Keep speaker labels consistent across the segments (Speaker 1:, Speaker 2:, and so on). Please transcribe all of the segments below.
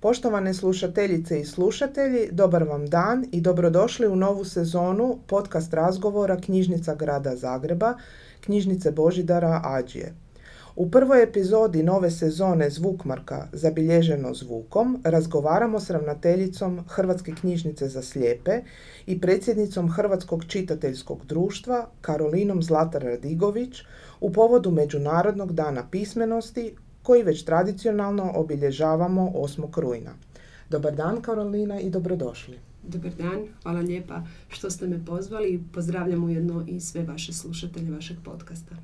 Speaker 1: Poštovane slušateljice i slušatelji, dobar vam dan i dobrodošli u novu sezonu podcast razgovora Knjižnica grada Zagreba, Knjižnice Božidara Ađije. U prvoj epizodi nove sezone Zvukmarka zabilježeno zvukom razgovaramo s ravnateljicom Hrvatske knjižnice za slijepe i predsjednicom Hrvatskog čitateljskog društva Karolinom Zlatar Radigović u povodu Međunarodnog dana pismenosti koji već tradicionalno obilježavamo 8. rujna. Dobar dan Karolina i dobrodošli.
Speaker 2: Dobar dan, hvala lijepa što ste me pozvali i pozdravljam ujedno i sve vaše slušatelje vašeg podcasta.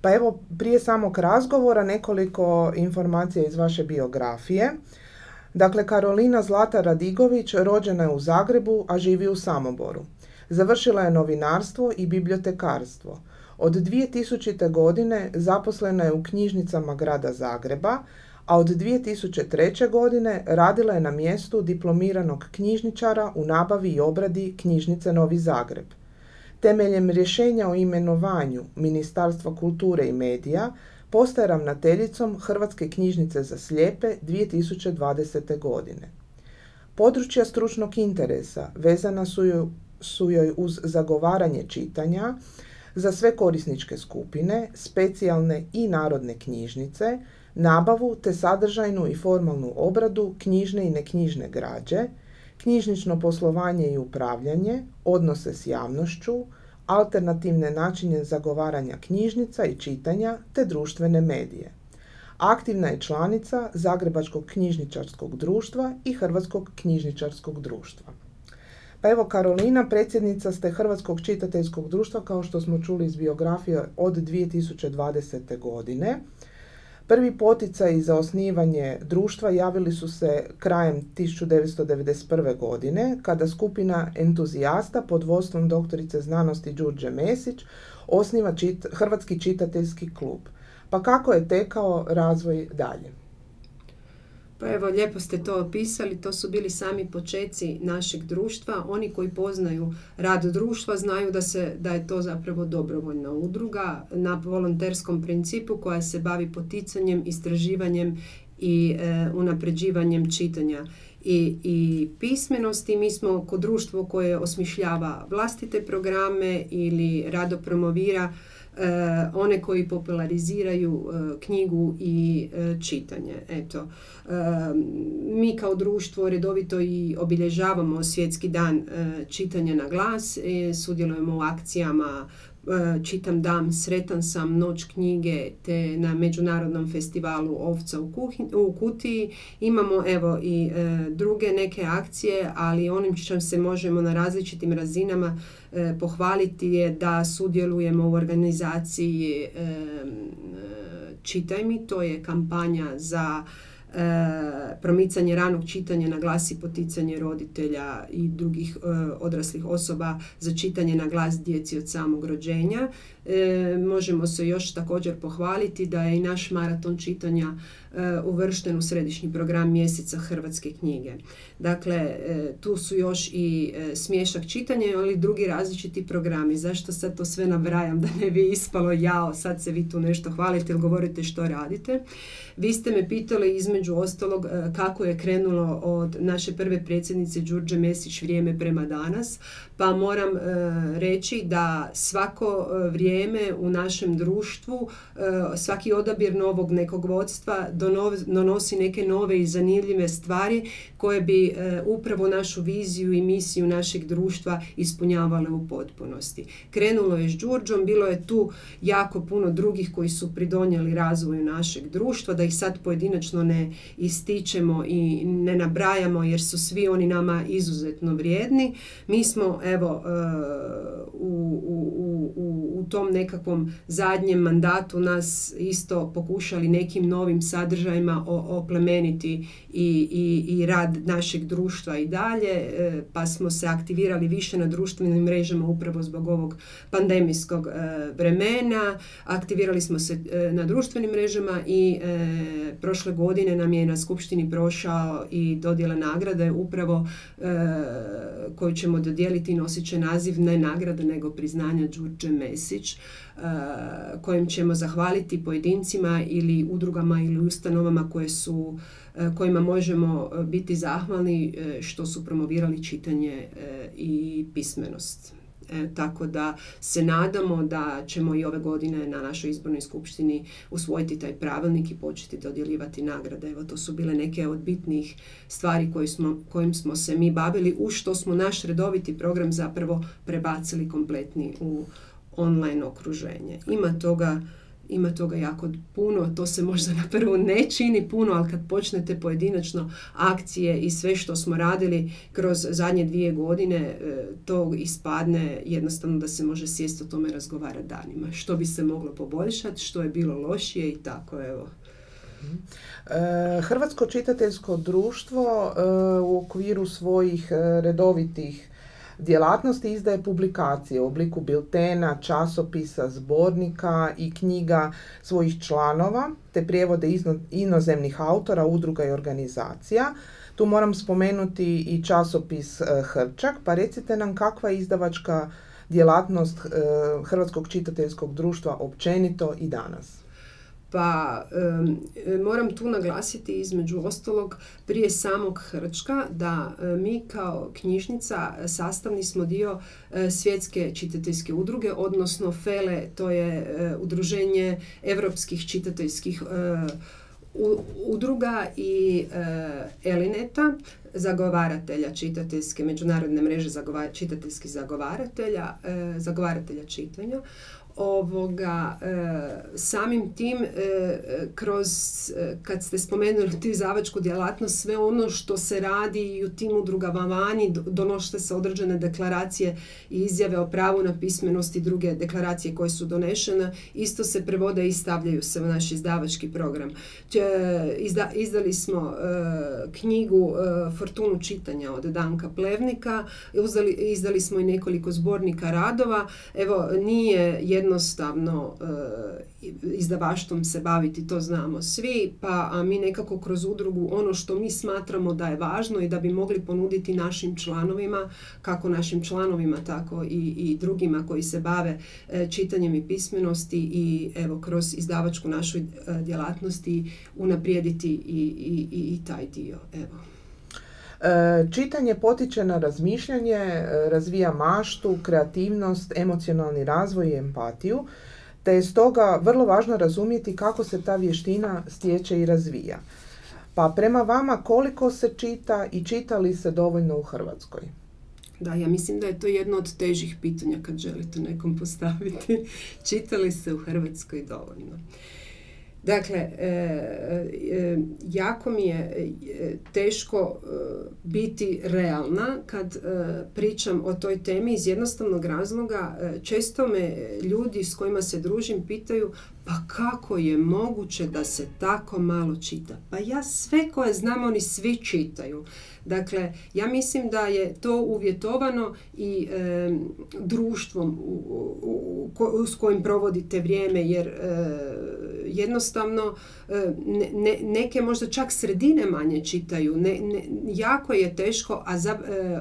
Speaker 1: Pa evo, prije samog razgovora nekoliko informacija iz vaše biografije. Dakle, Karolina Zlata Radigović rođena je u Zagrebu, a živi u Samoboru. Završila je novinarstvo i bibliotekarstvo. Od 2000. godine zaposlena je u knjižnicama grada Zagreba, a od 2003. godine radila je na mjestu diplomiranog knjižničara u nabavi i obradi knjižnice Novi Zagreb. Temeljem rješenja o imenovanju Ministarstva kulture i medija postaje ravnateljicom Hrvatske knjižnice za slijepe 2020. godine. Područja stručnog interesa vezana su joj, su joj uz zagovaranje čitanja, za sve korisničke skupine, specijalne i narodne knjižnice, nabavu te sadržajnu i formalnu obradu knjižne i neknjižne građe, knjižnično poslovanje i upravljanje, odnose s javnošću, alternativne načine zagovaranja knjižnica i čitanja te društvene medije. Aktivna je članica Zagrebačkog knjižničarskog društva i Hrvatskog knjižničarskog društva. Pa evo Karolina, predsjednica ste Hrvatskog čitateljskog društva, kao što smo čuli iz biografije, od 2020. godine. Prvi poticaj za osnivanje društva javili su se krajem 1991. godine, kada skupina entuzijasta pod vodstvom doktorice znanosti Đurđe Mesić osniva Hrvatski čitateljski klub. Pa kako je tekao razvoj dalje?
Speaker 2: Pa evo, lijepo ste to opisali, to su bili sami počeci našeg društva. Oni koji poznaju rad društva znaju da, se, da je to zapravo dobrovoljna udruga na volonterskom principu koja se bavi poticanjem, istraživanjem i e, unapređivanjem čitanja i, i pismenosti. Mi smo kod društvo koje osmišljava vlastite programe ili rado promovira one koji populariziraju e, knjigu i e, čitanje. Eto, mi kao društvo redovito i obilježavamo svjetski dan čitanja na glas, sudjelujemo u akcijama E, čitam dam, sretan sam, noć knjige, te na međunarodnom festivalu Ovca u, u Kutiji. Imamo evo i e, druge neke akcije, ali onim što se možemo na različitim razinama e, pohvaliti je da sudjelujemo u organizaciji Čitaj mi, to je kampanja za E, promicanje ranog čitanja na glas i poticanje roditelja i drugih e, odraslih osoba za čitanje na glas djeci od samog rođenja. E, možemo se još također pohvaliti da je i naš maraton čitanja e, uvršten u središnji program mjeseca Hrvatske knjige. Dakle, e, tu su još i e, smješak čitanja, ali drugi različiti programi. Zašto sad to sve nabrajam da ne bi ispalo jao, sad se vi tu nešto hvalite ili govorite što radite. Vi ste me pitali između ostalog kako je krenulo od naše prve predsjednice Đurđe Mesić vrijeme prema danas, pa moram reći da svako vrijeme u našem društvu svaki odabir novog nekog vodstva donosi neke nove i zanimljive stvari koje bi e, upravo našu viziju i misiju našeg društva ispunjavale u potpunosti. Krenulo je s Đurđom, bilo je tu jako puno drugih koji su pridonijeli razvoju našeg društva, da ih sad pojedinačno ne ističemo i ne nabrajamo jer su svi oni nama izuzetno vrijedni. Mi smo evo e, u, u, u, u tom nekakvom zadnjem mandatu nas isto pokušali nekim novim sadržajima oplemeniti i, i, i rad našeg društva i dalje, e, pa smo se aktivirali više na društvenim mrežama upravo zbog ovog pandemijskog e, vremena. Aktivirali smo se e, na društvenim mrežama i prošle godine nam je na skupštini prošao i dodjela nagrade upravo koju ćemo dodijeliti nosit će naziv ne nagrade nego priznanja Đurđe Mesić kojim ćemo zahvaliti pojedincima ili udrugama ili ustanovama koje su kojima možemo biti zahvalni što su promovirali čitanje i pismenost. E, tako da se nadamo da ćemo i ove godine na našoj izbornoj skupštini usvojiti taj pravilnik i početi dodjeljivati nagrade. Evo to su bile neke od bitnih stvari koji smo, kojim smo se mi bavili u što smo naš redoviti program zapravo prebacili kompletni u online okruženje. Ima toga ima toga jako puno, to se možda na prvu ne čini puno, ali kad počnete pojedinačno akcije i sve što smo radili kroz zadnje dvije godine, e, to ispadne jednostavno da se može sjesti o tome razgovarati danima. Što bi se moglo poboljšati, što je bilo lošije i tako, evo.
Speaker 1: E, Hrvatsko čitateljsko društvo e, u okviru svojih redovitih djelatnosti izdaje publikacije u obliku biltena, časopisa, zbornika i knjiga svojih članova, te prijevode inozemnih autora, udruga i organizacija. Tu moram spomenuti i časopis e, Hrčak, pa recite nam kakva je izdavačka djelatnost e, Hrvatskog čitateljskog društva općenito i danas.
Speaker 2: Pa moram tu naglasiti između ostalog prije samog Hrčka da mi kao knjižnica sastavni smo dio e, svjetske čitateljske udruge, odnosno FELE, to je e, udruženje europskih čitateljskih e, udruga i Elineta, zagovaratelja čitateljske, međunarodne mreže čitateljskih zagovaratelja, zagovaratelja čitanja ovoga e, samim tim e, kroz e, kad ste spomenuli ti zavačku djelatnost sve ono što se radi i u tim udrugama vani donošte se određene deklaracije i izjave o pravu na pismenost i druge deklaracije koje su donešene isto se prevode i stavljaju se u naš izdavački program. Izdali smo knjigu Fortunu čitanja od Danka Plevnika izdali smo i nekoliko zbornika radova evo nije jednostavno e, izdavaštvom se baviti, to znamo svi, pa a mi nekako kroz udrugu ono što mi smatramo da je važno i da bi mogli ponuditi našim članovima, kako našim članovima, tako i, i drugima koji se bave e, čitanjem i pismenosti i evo kroz izdavačku našu e, djelatnosti unaprijediti i, i, i taj dio. Evo.
Speaker 1: E, čitanje potiče na razmišljanje, e, razvija maštu, kreativnost, emocionalni razvoj i empatiju, te je stoga vrlo važno razumjeti kako se ta vještina stječe i razvija. Pa prema vama koliko se čita i čita li se dovoljno u Hrvatskoj?
Speaker 2: Da, ja mislim da je to jedno od težih pitanja kad želite nekom postaviti. čita li se u Hrvatskoj dovoljno? Dakle, e, e, jako mi je e, teško biti realna kad pričam o toj temi iz jednostavnog razloga. Često me ljudi s kojima se družim pitaju pa kako je moguće da se tako malo čita? Pa ja sve koje znam, oni svi čitaju. Dakle, ja mislim da je to uvjetovano i društvom u, s kojim provodite vrijeme, jer jednostavno e, ne, neke možda čak sredine manje čitaju. Ne, jako je teško a za, e,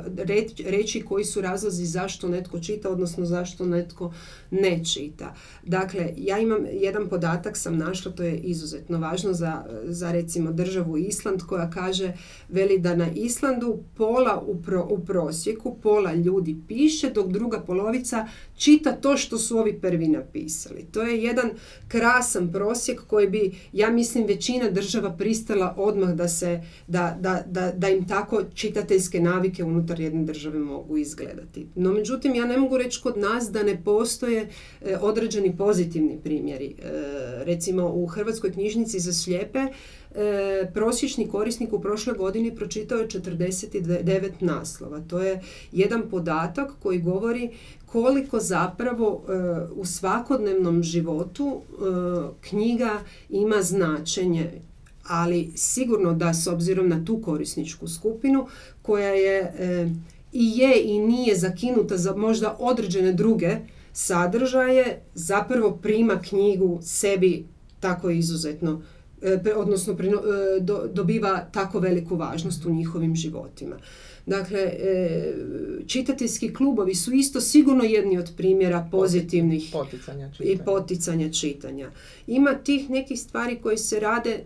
Speaker 2: reći koji su razlozi zašto netko čita, odnosno zašto netko ne čita. Dakle, ja imam jedan podatak sam našla, to je izuzetno važno za, za recimo državu Island koja kaže, veli da na Islandu pola u, u prosjeku, pola ljudi piše, dok druga polovica čita to što su ovi prvi napisali. To je jedan krasan prosjek koji bi, ja mislim, većina država pristala odmah da, se, da, da, da, da im tako čitateljske navike unutar jedne države mogu izgledati. No, međutim, ja ne mogu reći kod nas da ne postoje e, određeni pozitivni primjeri. E, recimo, u Hrvatskoj knjižnici za slijepe e, prosječni korisnik u prošloj godini pročitao je 49 naslova. To je jedan podatak koji govori koliko zapravo e, u svakodnevnom životu knjiga ima značenje ali sigurno da s obzirom na tu korisničku skupinu koja je e, i je i nije zakinuta za možda određene druge sadržaje zapravo prima knjigu sebi tako izuzetno odnosno dobiva tako veliku važnost u njihovim životima. Dakle, e, čitateljski klubovi su isto sigurno jedni od primjera pozitivnih
Speaker 1: poticanja
Speaker 2: i poticanja čitanja. Ima tih nekih stvari koje se rade,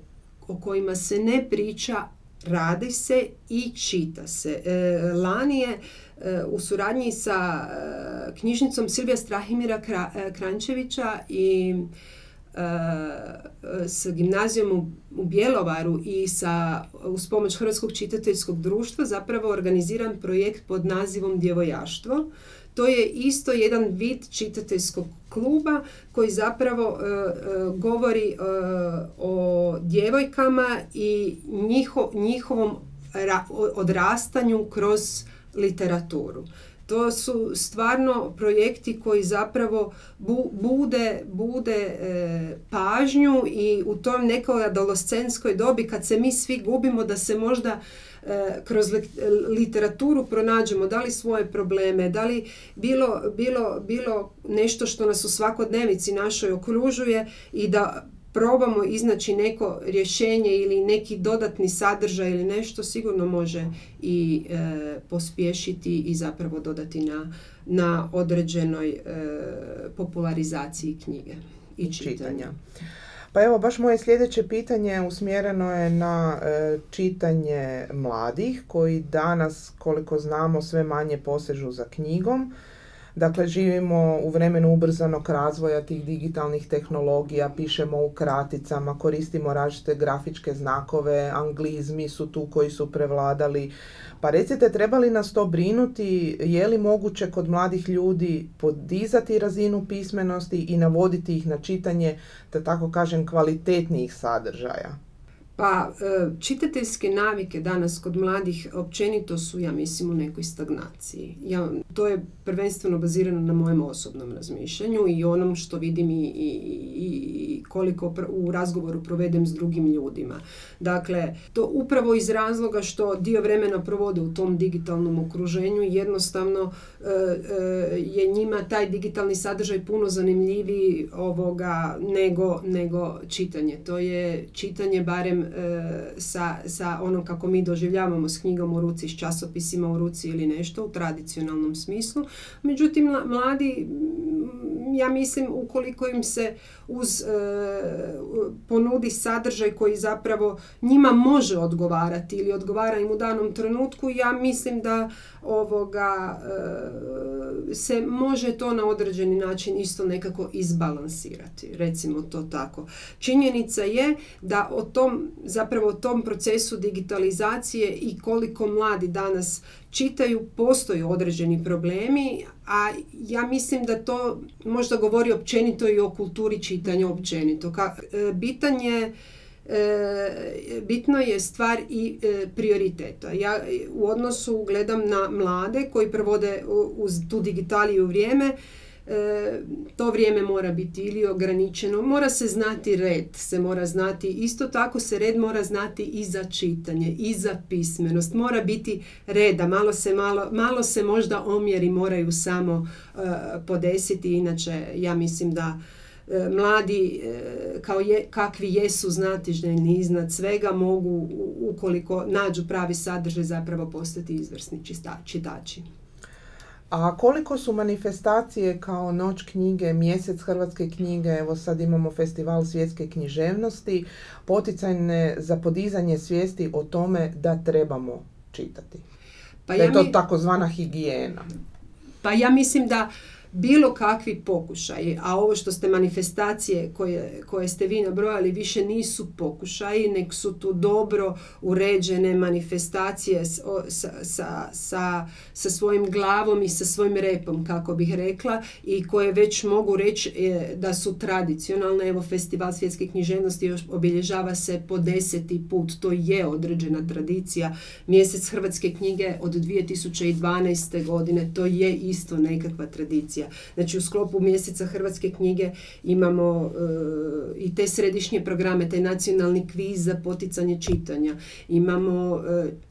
Speaker 2: o kojima se ne priča, radi se i čita se. E, lani je e, u suradnji sa knjižnicom Silvija Strahimira Krančevića i s gimnazijom u Bjelovaru i sa, uz pomoć Hrvatskog čitateljskog društva zapravo organiziran projekt pod nazivom Djevojaštvo. To je isto jedan vid čitateljskog kluba koji zapravo e, govori e, o djevojkama i njihovom odrastanju kroz literaturu. To su stvarno projekti koji zapravo bude, bude e, pažnju i u tom nekoj adolescenskoj dobi kad se mi svi gubimo da se možda e, kroz literaturu pronađemo da li svoje probleme, da li bilo, bilo, bilo nešto što nas u svakodnevici našoj okružuje i da probamo iznaći neko rješenje ili neki dodatni sadržaj ili nešto sigurno može i e, pospješiti i zapravo dodati na, na određenoj e, popularizaciji knjige i čitanja.
Speaker 1: Pa evo, baš moje sljedeće pitanje usmjereno je na e, čitanje mladih koji danas, koliko znamo, sve manje posežu za knjigom. Dakle, živimo u vremenu ubrzanog razvoja tih digitalnih tehnologija, pišemo u kraticama, koristimo različite grafičke znakove, anglizmi su tu koji su prevladali. Pa recite, treba li nas to brinuti? Je li moguće kod mladih ljudi podizati razinu pismenosti i navoditi ih na čitanje, da tako kažem, kvalitetnijih sadržaja?
Speaker 2: Pa e, čitateljske navike danas kod mladih općenito su, ja mislim, u nekoj stagnaciji. Ja, to je prvenstveno bazirano na mojem osobnom razmišljanju i onom što vidim i, i, i koliko u razgovoru provedem s drugim ljudima. Dakle, to upravo iz razloga što dio vremena provode u tom digitalnom okruženju jednostavno e, e, je njima taj digitalni sadržaj puno zanimljiviji ovoga nego, nego čitanje. To je čitanje barem E, sa, sa onom kako mi doživljavamo s knjigom u ruci, s časopisima u ruci ili nešto u tradicionalnom smislu. Međutim, mladi, ja mislim, ukoliko im se uz e, ponudi sadržaj koji zapravo njima može odgovarati ili odgovara im u danom trenutku, ja mislim da ovoga e, se može to na određeni način isto nekako izbalansirati, recimo to tako. Činjenica je da o tom zapravo tom procesu digitalizacije i koliko mladi danas čitaju, postoje određeni problemi, a ja mislim da to možda govori općenito i o kulturi čitanja općenito. Ka, e, bitan je E, bitno je stvar i e, prioriteta. Ja u odnosu gledam na mlade koji provode uz tu digitaliju vrijeme to vrijeme mora biti ili ograničeno, mora se znati red, se mora znati, isto tako se red mora znati i za čitanje, i za pismenost, mora biti reda, malo se, malo, malo se možda omjeri moraju samo uh, podesiti, inače ja mislim da e, mladi kao je, kakvi jesu znatiželjni iznad svega mogu ukoliko nađu pravi sadržaj zapravo postati izvrsni čitači.
Speaker 1: A koliko su manifestacije kao Noć knjige, Mjesec hrvatske knjige, evo sad imamo Festival svjetske književnosti, poticajne za podizanje svijesti o tome da trebamo čitati? Pa da je to takozvana higijena.
Speaker 2: Pa ja mislim da bilo kakvi pokušaji, a ovo što ste manifestacije koje, koje ste vi nabrojali više nisu pokušaji, nek su tu dobro uređene manifestacije sa, sa, sa, sa svojim glavom i sa svojim repom, kako bih rekla, i koje već mogu reći e, da su tradicionalne. Evo, Festival svjetske književnosti obilježava se po deseti put, to je određena tradicija. Mjesec Hrvatske knjige od 2012. godine, to je isto nekakva tradicija institucija. Znači u sklopu mjeseca Hrvatske knjige imamo i te središnje programe, taj nacionalni kviz za poticanje čitanja. Imamo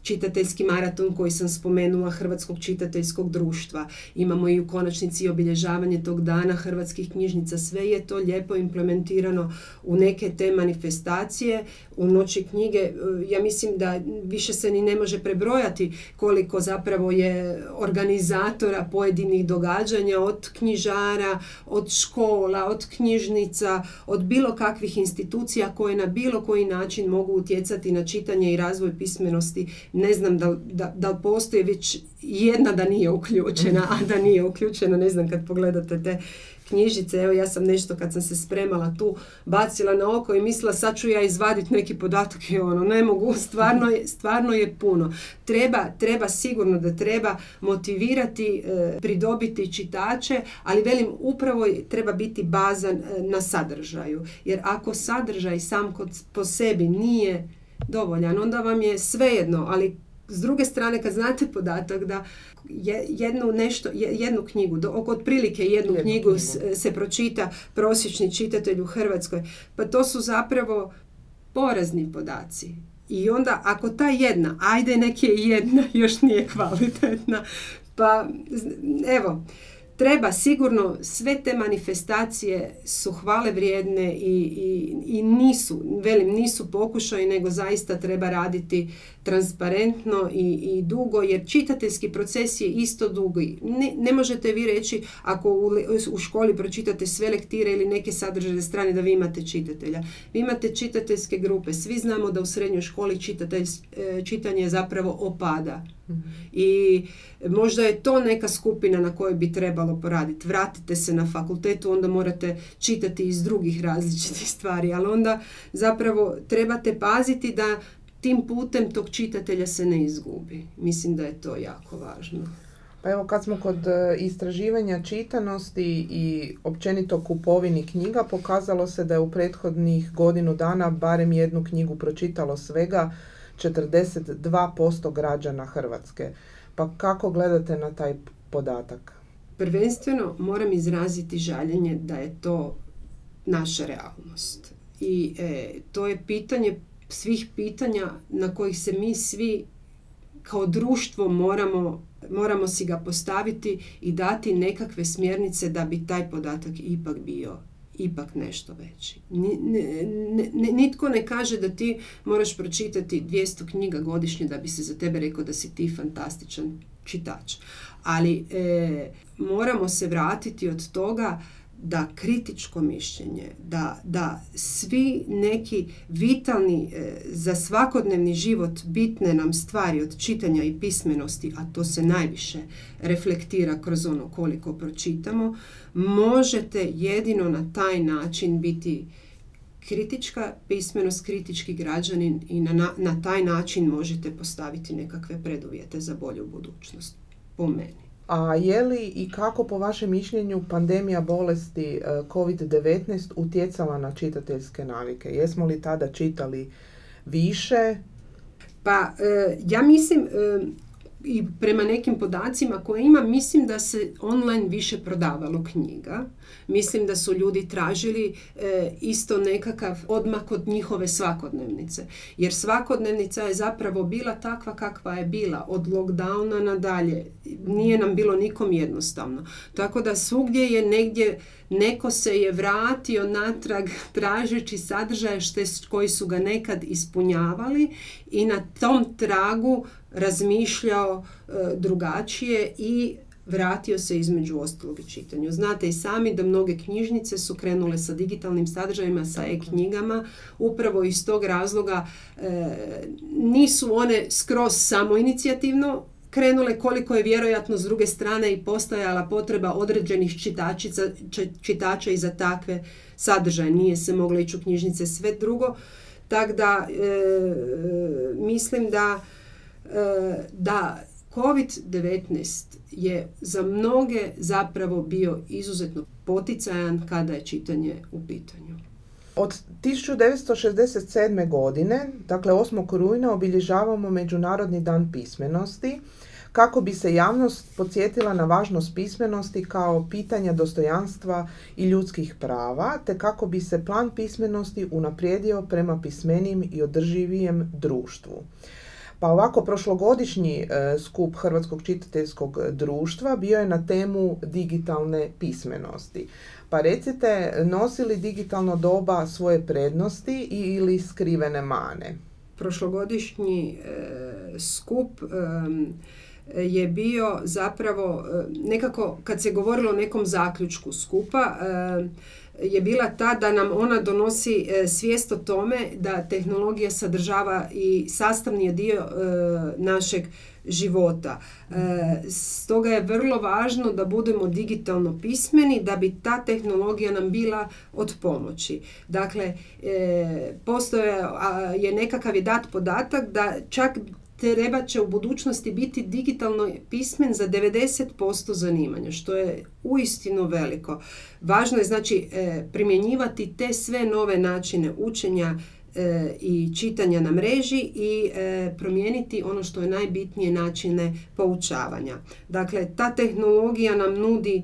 Speaker 2: čitateljski maraton koji sam spomenula Hrvatskog čitateljskog društva. Imamo i u konačnici obilježavanje tog dana hrvatskih knjižnica. Sve je to lijepo implementirano u neke te manifestacije. U noći knjige ja mislim da više se ni ne može prebrojati koliko zapravo je organizatora pojedinih događanja od knjižara, od škola, od knjižnica, od bilo kakvih institucija koje na bilo koji način mogu utjecati na čitanje i razvoj pismenosti. Ne znam da, da, da postoji već jedna da nije uključena, a da nije uključena, ne znam kad pogledate te knjižice, evo ja sam nešto kad sam se spremala tu bacila na oko i mislila sad ću ja izvaditi neki podatak i ono ne mogu, stvarno je, stvarno je puno. Treba, treba sigurno da treba motivirati, e, pridobiti čitače, ali velim upravo treba biti bazan e, na sadržaju. Jer ako sadržaj sam kod, po sebi nije dovoljan, onda vam je svejedno, ali s druge strane, kad znate podatak da jednu, nešto, jednu knjigu, do, oko otprilike jednu, knjigu, se pročita prosječni čitatelj u Hrvatskoj, pa to su zapravo porazni podaci. I onda ako ta jedna, ajde neke jedna još nije kvalitetna, pa evo, treba sigurno sve te manifestacije su hvale vrijedne i, i, i nisu, velim, nisu pokušaj, nego zaista treba raditi transparentno i, i dugo, jer čitateljski proces je isto dugi. Ne, ne možete vi reći ako u, u školi pročitate sve lektire ili neke sadržaje strane da vi imate čitatelja. Vi imate čitateljske grupe. Svi znamo da u srednjoj školi čitatelj, e, čitanje zapravo opada. Mhm. I možda je to neka skupina na kojoj bi trebalo poraditi. Vratite se na fakultetu, onda morate čitati iz drugih različitih stvari, ali onda zapravo trebate paziti da tim putem tog čitatelja se ne izgubi. Mislim da je to jako važno.
Speaker 1: Pa evo kad smo kod e, istraživanja čitanosti i općenito kupovini knjiga, pokazalo se da je u prethodnih godinu dana barem jednu knjigu pročitalo svega 42% građana Hrvatske. Pa kako gledate na taj podatak?
Speaker 2: Prvenstveno moram izraziti žaljenje da je to naša realnost. I e, to je pitanje svih pitanja na kojih se mi svi kao društvo moramo, moramo si ga postaviti i dati nekakve smjernice da bi taj podatak ipak bio ipak nešto veći. nitko ne kaže da ti moraš pročitati 200 knjiga godišnje da bi se za tebe rekao da si ti fantastičan čitač. Ali e, moramo se vratiti od toga da kritičko mišljenje, da, da svi neki vitalni e, za svakodnevni život bitne nam stvari od čitanja i pismenosti, a to se najviše reflektira kroz ono koliko pročitamo, možete jedino na taj način biti kritička pismenost, kritički građanin i na, na taj način možete postaviti nekakve preduvjete za bolju budućnost, po meni.
Speaker 1: A je li i kako po vašem mišljenju pandemija bolesti e, COVID-19 utjecala na čitateljske navike? Jesmo li tada čitali više?
Speaker 2: Pa e, ja mislim e, i prema nekim podacima koje imam, mislim da se online više prodavalo knjiga. Mislim da su ljudi tražili e, isto nekakav odmak od njihove svakodnevnice. Jer svakodnevnica je zapravo bila takva kakva je bila. Od lockdowna nadalje. Nije nam bilo nikom jednostavno. Tako da svugdje je negdje neko se je vratio natrag tražeći sadržaje koji su ga nekad ispunjavali i na tom tragu razmišljao e, drugačije i vratio se između ostalog i čitanju. Znate i sami da mnoge knjižnice su krenule sa digitalnim sadržajima, sa e-knjigama. Upravo iz tog razloga e, nisu one skroz samo inicijativno krenule koliko je vjerojatno s druge strane i postojala potreba određenih čitačica, čitača i za takve sadržaje. Nije se moglo ići u knjižnice sve drugo. Tako da e, mislim da da COVID-19 je za mnoge zapravo bio izuzetno poticajan kada je čitanje u pitanju.
Speaker 1: Od 1967. godine, dakle 8. rujna, obilježavamo Međunarodni dan pismenosti kako bi se javnost podsjetila na važnost pismenosti kao pitanja dostojanstva i ljudskih prava, te kako bi se plan pismenosti unaprijedio prema pismenim i održivijem društvu. Pa ovako, prošlogodišnji e, skup Hrvatskog čitateljskog društva bio je na temu digitalne pismenosti. Pa recite, nosi li digitalno doba svoje prednosti ili skrivene mane?
Speaker 2: Prošlogodišnji e, skup je bio zapravo e, nekako kad se govorilo o nekom zaključku skupa je bila ta da nam ona donosi e, svijest o tome da tehnologija sadržava i sastavni dio e, našeg života. E, stoga je vrlo važno da budemo digitalno pismeni da bi ta tehnologija nam bila od pomoći. Dakle, postoje je nekakav je dat podatak da čak treba će u budućnosti biti digitalno pismen za 90% zanimanja, što je uistinu veliko. Važno je znači e, primjenjivati te sve nove načine učenja e, i čitanja na mreži i e, promijeniti ono što je najbitnije načine poučavanja. Dakle, ta tehnologija nam nudi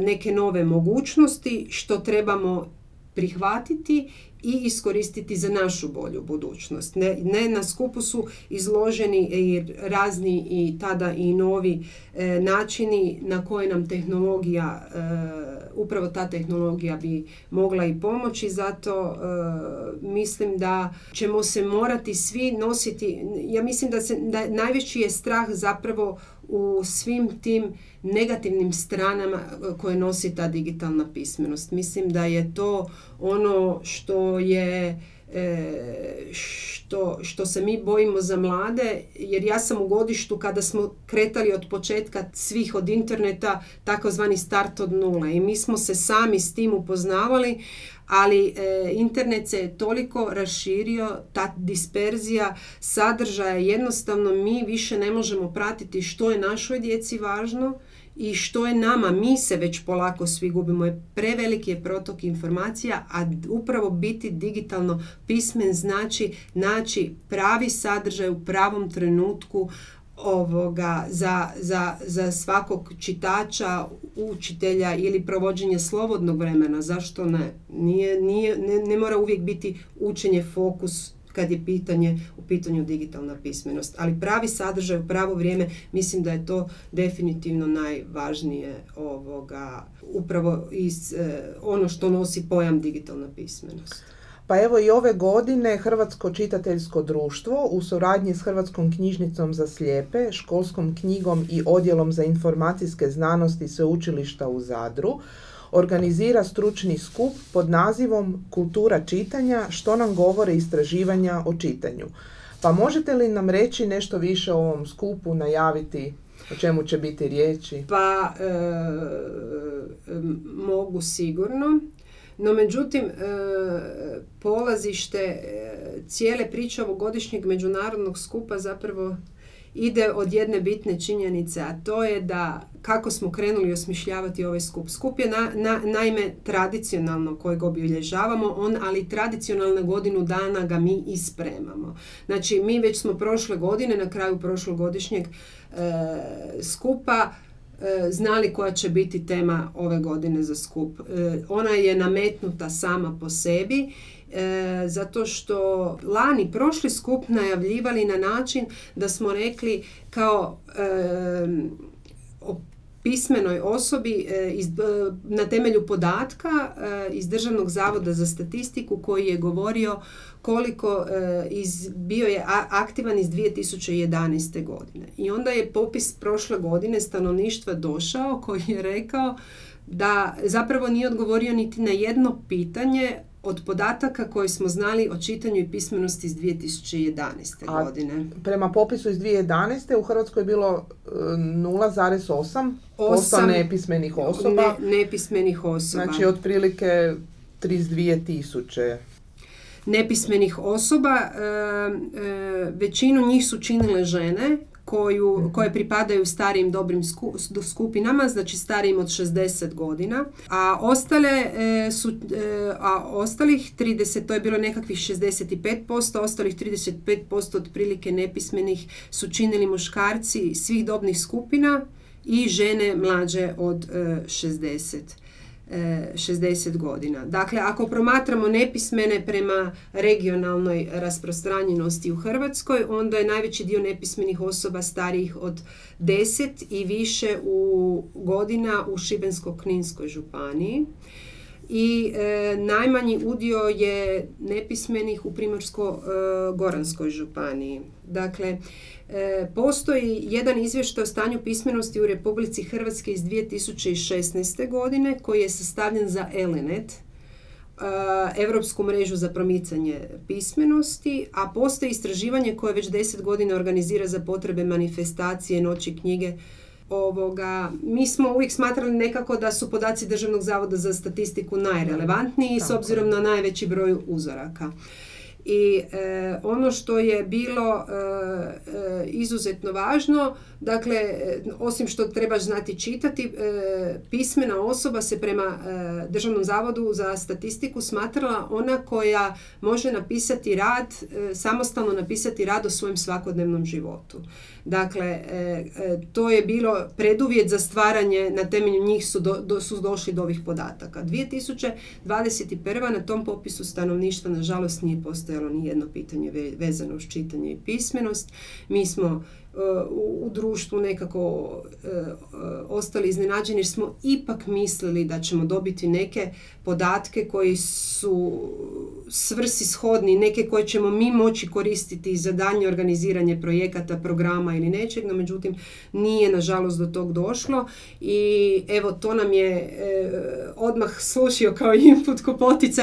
Speaker 2: neke nove mogućnosti što trebamo prihvatiti i iskoristiti za našu bolju budućnost. Ne, ne na skupu su izloženi i razni i tada i novi e, načini na koje nam tehnologija, e, upravo ta tehnologija bi mogla i pomoći, zato e, mislim da ćemo se morati svi nositi, ja mislim da, se, da najveći je strah zapravo u svim tim negativnim stranama e, koje nosi ta digitalna pismenost. Mislim da je to ono što je e, što, što se mi bojimo za mlade, jer ja sam u godištu kada smo kretali od početka svih od interneta, takozvani start od nula i mi smo se sami s tim upoznavali, ali e, internet se je toliko raširio, ta disperzija sadržaja, jednostavno mi više ne možemo pratiti što je našoj djeci važno i što je nama, mi se već polako svi gubimo, je preveliki je protok informacija, a upravo biti digitalno pismen znači naći pravi sadržaj u pravom trenutku, ovoga za, za, za svakog čitača, učitelja ili provođenje slobodnog vremena, zašto ne? Nije, nije, ne, ne mora uvijek biti učenje fokus kad je pitanje u pitanju digitalna pismenost. Ali pravi sadržaj u pravo vrijeme mislim da je to definitivno najvažnije ovoga upravo iz e, ono što nosi pojam digitalna pismenost.
Speaker 1: Pa evo i ove godine Hrvatsko čitateljsko društvo u suradnji s Hrvatskom knjižnicom za slijepe, školskom knjigom i odjelom za informacijske znanosti Sveučilišta u Zadru organizira stručni skup pod nazivom Kultura čitanja što nam govore istraživanja o čitanju. Pa možete li nam reći nešto više o ovom skupu, najaviti o čemu će biti riječi?
Speaker 2: Pa e, mogu sigurno. No međutim, e, polazište e, cijele priče ovogodišnjeg međunarodnog skupa zapravo ide od jedne bitne činjenice, a to je da kako smo krenuli osmišljavati ovaj skup. Skup je na, na, naime tradicionalno kojeg obilježavamo, on, ali tradicionalno godinu dana ga mi ispremamo. Znači, mi već smo prošle godine, na kraju prošlogodišnjeg e, skupa, znali koja će biti tema ove godine za skup. E, ona je nametnuta sama po sebi e, zato što lani prošli skup najavljivali na način da smo rekli kao pismenoj osobi na temelju podatka iz Državnog zavoda za statistiku koji je govorio koliko e, iz, bio je aktivan iz 2011. godine. I onda je popis prošle godine stanovništva došao koji je rekao da zapravo nije odgovorio niti na jedno pitanje od podataka koje smo znali o čitanju i pismenosti iz 2011. A godine.
Speaker 1: Prema popisu iz 2011. u Hrvatskoj je bilo 0,8% e, nepismenih osoba.
Speaker 2: Ne, nepismenih osoba.
Speaker 1: Znači otprilike 32 tisuće
Speaker 2: nepismenih osoba. E, e, većinu njih su činile žene koju, koje pripadaju starijim dobrim skupinama, znači starijim od 60 godina, a ostale e, su, e, a ostalih 30, to je bilo nekakvih 65%, ostalih 35% otprilike nepismenih su činili muškarci svih dobnih skupina i žene mlađe od 60. 60 godina. Dakle, ako promatramo nepismene prema regionalnoj rasprostranjenosti u Hrvatskoj, onda je najveći dio nepismenih osoba starijih od 10 i više u godina u Šibensko-Kninskoj županiji i e, najmanji udio je nepismenih u Primorsko-Goranskoj županiji. Dakle, e, postoji jedan izvještaj o stanju pismenosti u Republici Hrvatske iz 2016. godine koji je sastavljen za Elenet, Europsku mrežu za promicanje pismenosti, a postoji istraživanje koje već deset godina organizira za potrebe manifestacije Noći knjige ovoga, mi smo uvijek smatrali nekako da su podaci Državnog zavoda za statistiku najrelevantniji s obzirom na najveći broj uzoraka. I e, ono što je bilo e, e, izuzetno važno, dakle, osim što trebaš znati čitati, pismena osoba se prema Državnom zavodu za statistiku smatrala ona koja može napisati rad, samostalno napisati rad o svojem svakodnevnom životu. Dakle, to je bilo preduvjet za stvaranje, na temelju njih su, do, su došli do ovih podataka. 2021. na tom popisu stanovništva nažalost nije postojalo ni jedno pitanje vezano uz čitanje i pismenost. Mi smo u društvu nekako e, e, ostali iznenađeni jer smo ipak mislili da ćemo dobiti neke podatke koji su svrsishodni, neke koje ćemo mi moći koristiti za daljnje organiziranje projekata, programa ili nečeg, no međutim nije nažalost do tog došlo. I evo to nam je e, odmah slušio kao input ko potice,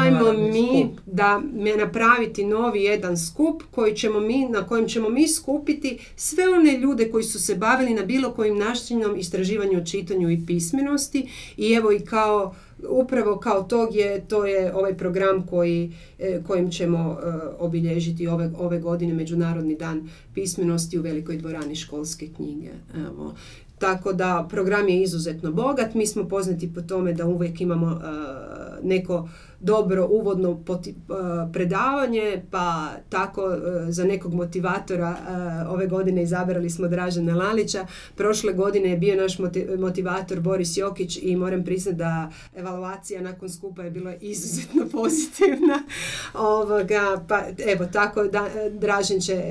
Speaker 2: ajmo mi da me napraviti novi jedan skup koji ćemo mi, na kojem ćemo mi skupiti sve one ljude koji su se bavili na bilo kojim načinom istraživanju čitanju i pismenosti i evo i kao upravo kao tog je to je ovaj program koji, e, kojim ćemo e, obilježiti ove, ove godine Međunarodni dan pismenosti u velikoj dvorani školske knjige. Evo. Tako da program je izuzetno bogat. Mi smo poznati po tome da uvijek imamo e, neko dobro uvodno predavanje, pa tako za nekog motivatora ove godine izabrali smo Dražena Lalića. Prošle godine je bio naš motivator Boris Jokić i moram priznati da evaluacija nakon skupa je bila izuzetno pozitivna. Ovoga, pa evo tako da, Dražen će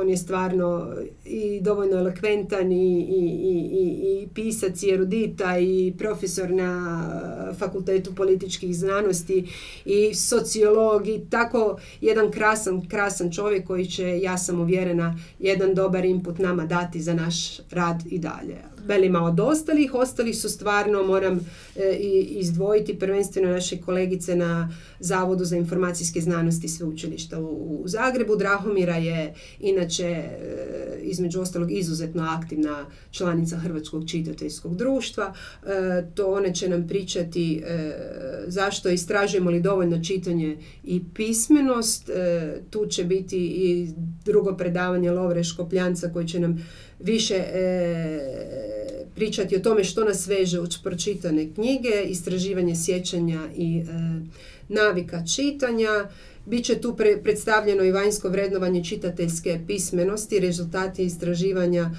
Speaker 2: on je stvarno i dovoljno elokventan i, i, i, i pisac i erudita i profesor na fakultetu političkih znanosti i sociolog i tako jedan krasan, krasan čovjek koji će, ja sam uvjerena, jedan dobar input nama dati za naš rad i dalje velima od ostalih. Ostalih su stvarno, moram e, izdvojiti prvenstveno naše kolegice na Zavodu za informacijske znanosti sveučilišta u, Zagrebu. Drahomira je inače e, između ostalog izuzetno aktivna članica Hrvatskog čitateljskog društva. E, to one će nam pričati zašto istražujemo li dovoljno čitanje i pismenost. Tu će biti i drugo predavanje Lovre Škopljanca koji će nam više e, pričati o tome što nas veže uz pročitane knjige, istraživanje sjećanja i e, navika čitanja. Biće tu predstavljeno i vanjsko vrednovanje čitateljske pismenosti, rezultati istraživanja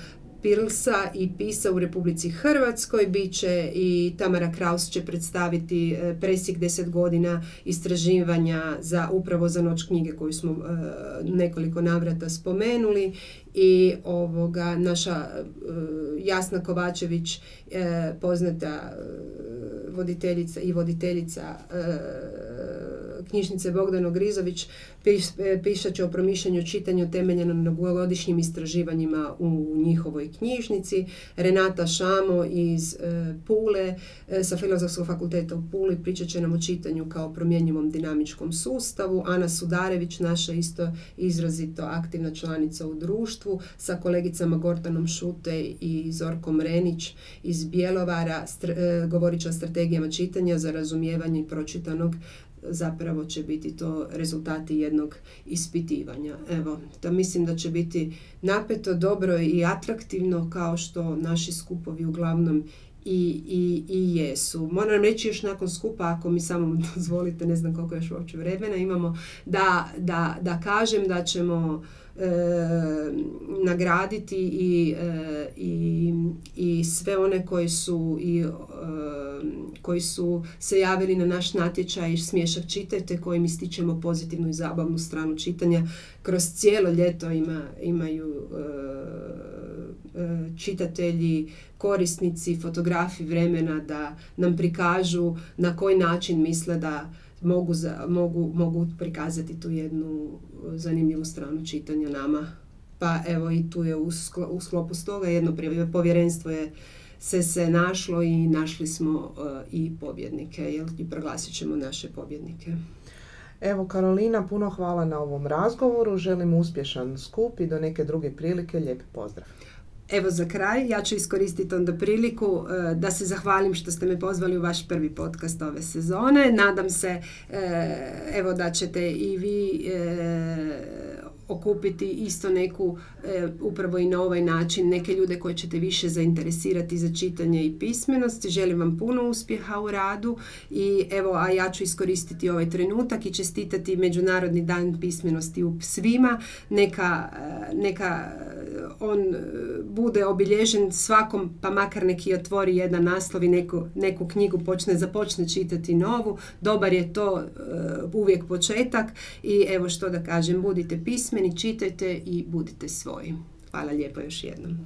Speaker 2: Pilsa i Pisa u Republici Hrvatskoj. Biće i Tamara Kraus će predstaviti e, presjek deset godina istraživanja za upravo za noć knjige koju smo e, nekoliko navrata spomenuli i ovoga naša e, Jasna Kovačević poznata voditeljica i voditeljica knjižnice Bogdano Grizović pišat će o promišljanju čitanju temeljeno na godišnjim istraživanjima u njihovoj knjižnici. Renata Šamo iz Pule sa Filozofskog fakulteta u Puli pričat će nam o čitanju kao promjenjivom dinamičkom sustavu. Ana Sudarević, naša isto izrazito aktivna članica u društvu, sa kolegicama Gortanom Šute i Zorkom Renić iz Bjelovara, e, govorit će o strategijama čitanja za razumijevanje pročitanog zapravo će biti to rezultati jednog ispitivanja. Evo, da mislim da će biti napeto, dobro i atraktivno kao što naši skupovi uglavnom i, i, i jesu. Moram reći još nakon skupa, ako mi samo dozvolite, ne znam koliko još uopće vremena imamo, da, da, da kažem da ćemo nagraditi i, e, i, i sve one koji su i e, koji su se javili na naš natječaj Smješak čitajte kojim ističemo pozitivnu i zabavnu stranu čitanja. Kroz cijelo ljeto ima, imaju čitatelji, korisnici, fotografi vremena da nam prikažu na koji način misle da mogu, za, mogu, mogu prikazati tu jednu zanimljivu stranu čitanja nama. Pa evo i tu je u, u sklopu stoga jedno povjerenstvo je se se našlo i našli smo uh, i pobjednike jel? i proglasit ćemo naše pobjednike.
Speaker 1: Evo Karolina, puno hvala na ovom razgovoru. Želim uspješan skup i do neke druge prilike. Lijep pozdrav.
Speaker 2: Evo za kraj, ja ću iskoristiti onda priliku e, da se zahvalim što ste me pozvali u vaš prvi podcast ove sezone. Nadam se e, evo da ćete i vi e, okupiti isto neku, e, upravo i na ovaj način, neke ljude koje ćete više zainteresirati za čitanje i pismenost. Želim vam puno uspjeha u radu i evo, a ja ću iskoristiti ovaj trenutak i čestitati Međunarodni dan pismenosti u svima. Neka, e, neka on e, bude obilježen svakom, pa makar neki otvori jedan naslov i neku, neku knjigu počne, započne čitati novu. Dobar je to uvijek početak i evo što da kažem, budite pismeni pismeni, čitajte i budite svoji. Hvala lijepo još jednom.